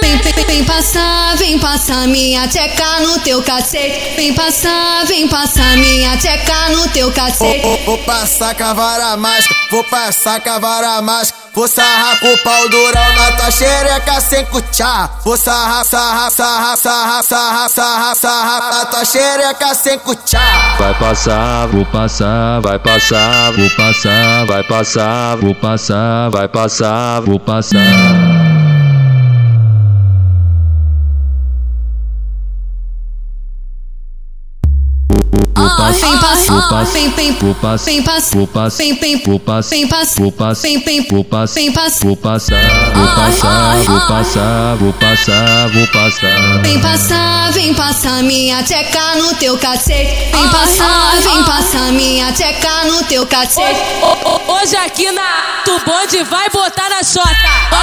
vem, vem, vem passar, vem passar minha tcheca no teu cacete. Vem passar, vem passar minha tcheca no teu cacete. Vou, vou, vou passar cavara mágica, vou passar cavara mágica. Vou sarrar com o pau durão na tua xereca sem cuchá. Vou sarrar, sarrar, sarrar, sarrar, sarrar, sarrar, sarrar na tua xereca sem cuchá. Vai passar, vou passar, vai passar, vou passar, vai passar, vou passar, vai passar, vou passar. Vem passar, passar, passar, passar, passar, vem passar, vou passar, vem, vou passar, vem passar, vou passar, vou passar, vou passar, vou passar, vou passar. Vem passar, vem passar minha tcheca no teu cacete. Vem passar, vem passar minha tcheca no teu cacete. Hoje aqui na Tubonde vai botar na chota,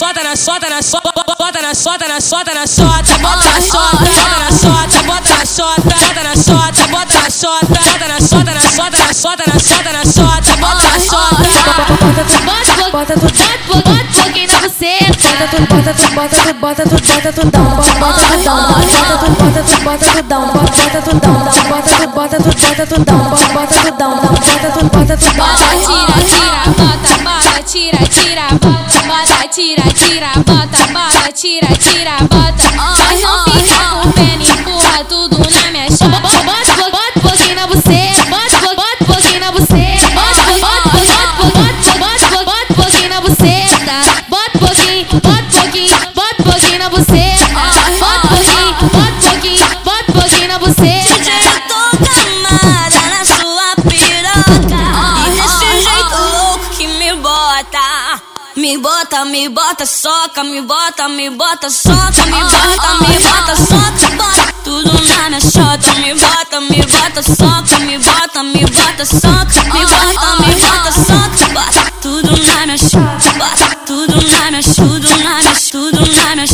bota na chota, na chota, bota na chota, na chota, na chota, bota na chota, bota na chota, bota na chota, bota na chota, bota na chota, bota na chota, na chota, na chota, na chota, na chota, bota na chota. Bota tu, bota tu, bota tu, bota pouquinho na buceta. Bota tu, bota tu, bota tu, bota tu, bota tu, dão, bota tu, dão, bota tu, bota tu, bota tu, dão, bota tu, dão, bota tu, bota tu, bota tu, dão, bota tu, dão, bota tu, bota tu, Bota, tira, tira, tira, tira, bota. Mas não fica com pena, empurra tudo na minha chota. Bota, bota, bota pouquinho na buceta. Bota, bota pouquinho na buceta. Bota, bota, bota, bota, bota, bota pouquinho na buceta. Bota, me bota, soca Me bota, me bota, soca. Me bota, me bota, soca Bota. tudo na minha chota Me bota, me bota, soca Me bota, me bota, soca. Me bota, me bota, soca Bota. Tudo na minha chota Bota. Tudo na minha tudo na minha tudo na minha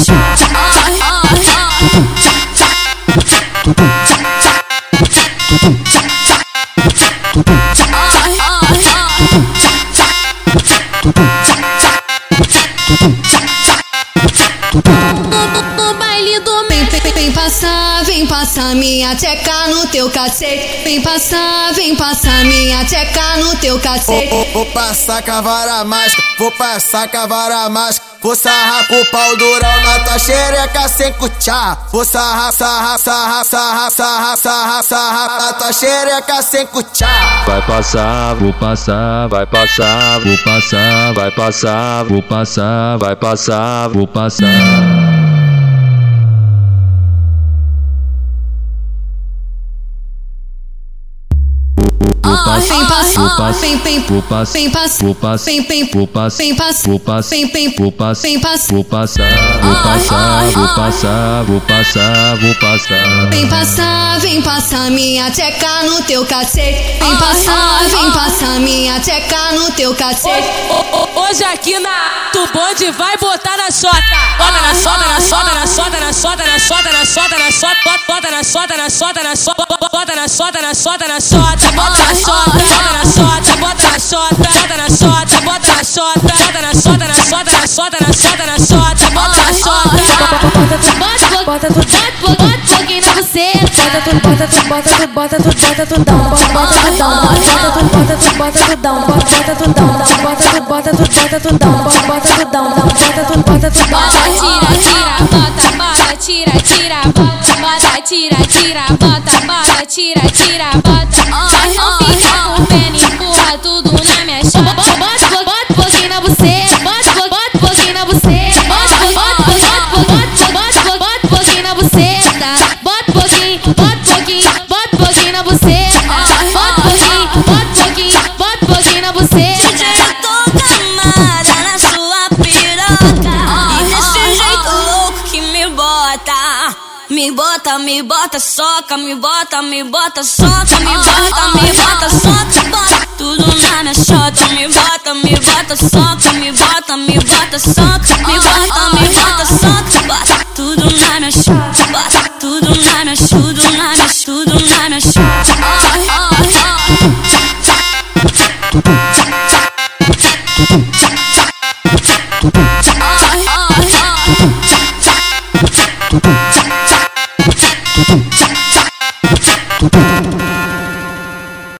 passar, vem passar minha tcheca no teu cacete. Vem passar, vem passar minha tcheca no teu Vou, cacete. vou, vou passar cavara mágica, vou passar cavara mágica. Vou sarrar com o pau durão na tua xereca sem cuchá. Vou sarrar, sarrar, sarrar, sarrar, sarrar, sarrar, sarrar na tua xereca sem cuchá. Vai passar, vou passar, vai passar, vou passar, vai passar, vou passar, vai passar, vou passar. Vem passar, vem, vem, vou passar, vem passar, vou passar, vem, vem, vou passar, vem passar, vou passar, vem, vem, vou passar, vem passar. vou passar, vou passar, vou passar, vou passar, vou passar. Vem passar, vem passar minha tcheca no teu cacete. Vem passar, vem passar minha tcheca no teu cacete. Hoje aqui na Tubonde vai botar na chota. Bota na chota, na chota, na chota, na chota, na chota, na chota, na chota, bota na chota, na chota, na chota, bota na chota, na chota, na chota, bota na chota, bota na chota, bota na chota, bota na chota, bota na chota, bota na chota, na chota, na chota, na chota, na chota, bota na chota. bota Bota, bota tu, bota, bota bota tu, bota tu, bota tu, bota tu, bota tu, dão, bota tu, dão, bota tu, bota tu, bota tu, dão, bota tu, dão, bota tu, bota tu, bota tu, dão, bota tu, dão, bota tu, bota tu, Bota, tira, tira, bota, bota, tira, tira, bota, bota, tira, tira, bota, bota, tira, tira, bota. Mas não fica com pouquinho, bota pouquinho, bota pouquinho na buceta. Bota pouquinho, bota pouquinho, bota pouquinho na buceta. Eu tô gamada na sua piroca. E desse jeito louco que me bota. Me bota, me bota, soca Me bota, me bota, soca Me bota, me bota, soca. Bota tudo na minha chota Me bota, me bota, soca Me bota, me bota, soca me bota, minha,